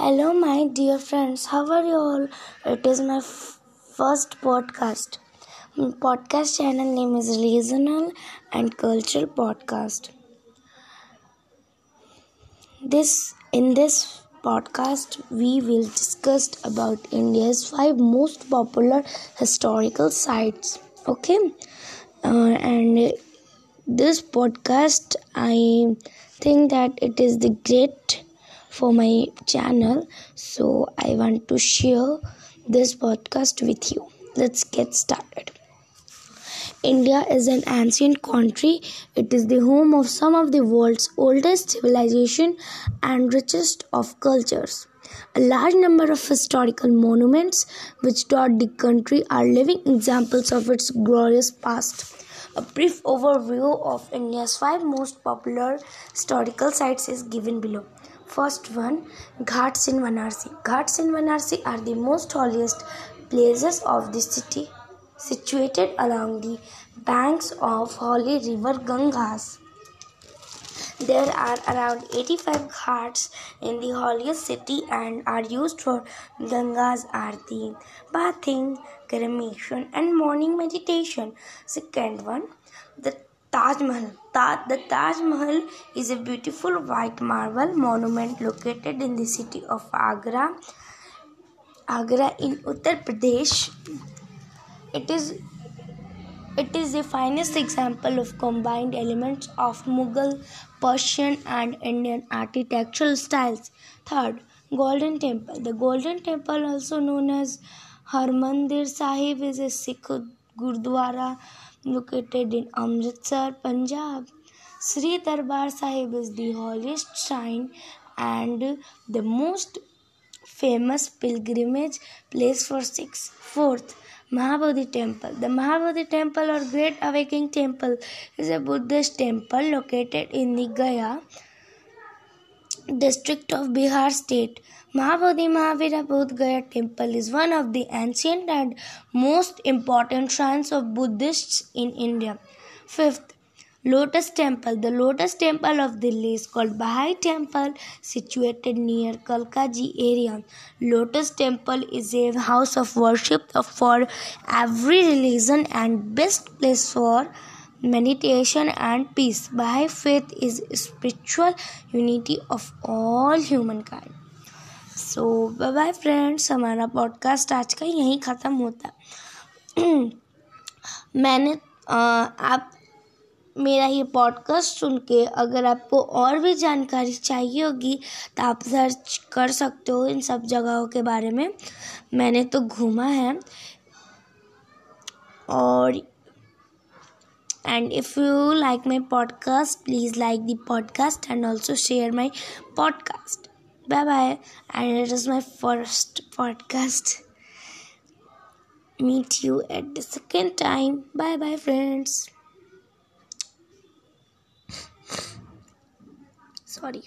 Hello, my dear friends. How are you all? It is my f- first podcast. Podcast channel name is Regional and Cultural Podcast. This in this podcast we will discuss about India's five most popular historical sites. Okay, uh, and this podcast I think that it is the great for my channel. So i want to share this podcast with you. Let's get started. India is an ancient country. It is the home of some of the world's oldest civilization and richest of cultures. A large number of historical monuments which dot the country are living examples of its glorious past. A brief overview of India's five most popular historical sites is given below. First one, Ghats in Varanasi. Ghats in Varanasi are the most holiest places of the city, situated along the banks of holy river Gangas. There are around 85 ghats in the holiest city and are used for Ganga's Aarti, bathing, cremation, and morning meditation. Second one, the Taj Mahal. Ta- the Taj Mahal is a beautiful white marble monument located in the city of Agra, Agra in Uttar Pradesh. It is it is the finest example of combined elements of Mughal, Persian, and Indian architectural styles. Third, Golden Temple. The Golden Temple, also known as Harmandir Sahib, is a Sikh Gurdwara located in Amritsar, Punjab. Sri Darbar Sahib is the holiest shrine and the most famous pilgrimage place for Sikhs. Fourth, Mahabodhi Temple. The Mahabodhi Temple or Great Awakening Temple is a Buddhist temple located in the Gaya district of Bihar state. Mahabodhi Mahavira Bodh Gaya temple is one of the ancient and most important shrines of Buddhists in India. Fifth, Lotus Temple. The Lotus Temple of Delhi is called Bahai Temple, situated near Kalkaji area. Lotus Temple is a house of worship for every religion and best place for meditation and peace. Bahai faith is spiritual unity of all humankind. So bye bye friends हमारा podcast आज का यहीं ख़त्म होता मैंने आ, आप मेरा ये पॉडकास्ट सुन के अगर आपको और भी जानकारी चाहिए होगी तो आप सर्च कर सकते हो इन सब जगहों के बारे में मैंने तो घूमा है और and if you like my podcast please like the podcast and also share my podcast. Bye bye and it is my first podcast. Meet you at the second time. Bye bye friends. Sorry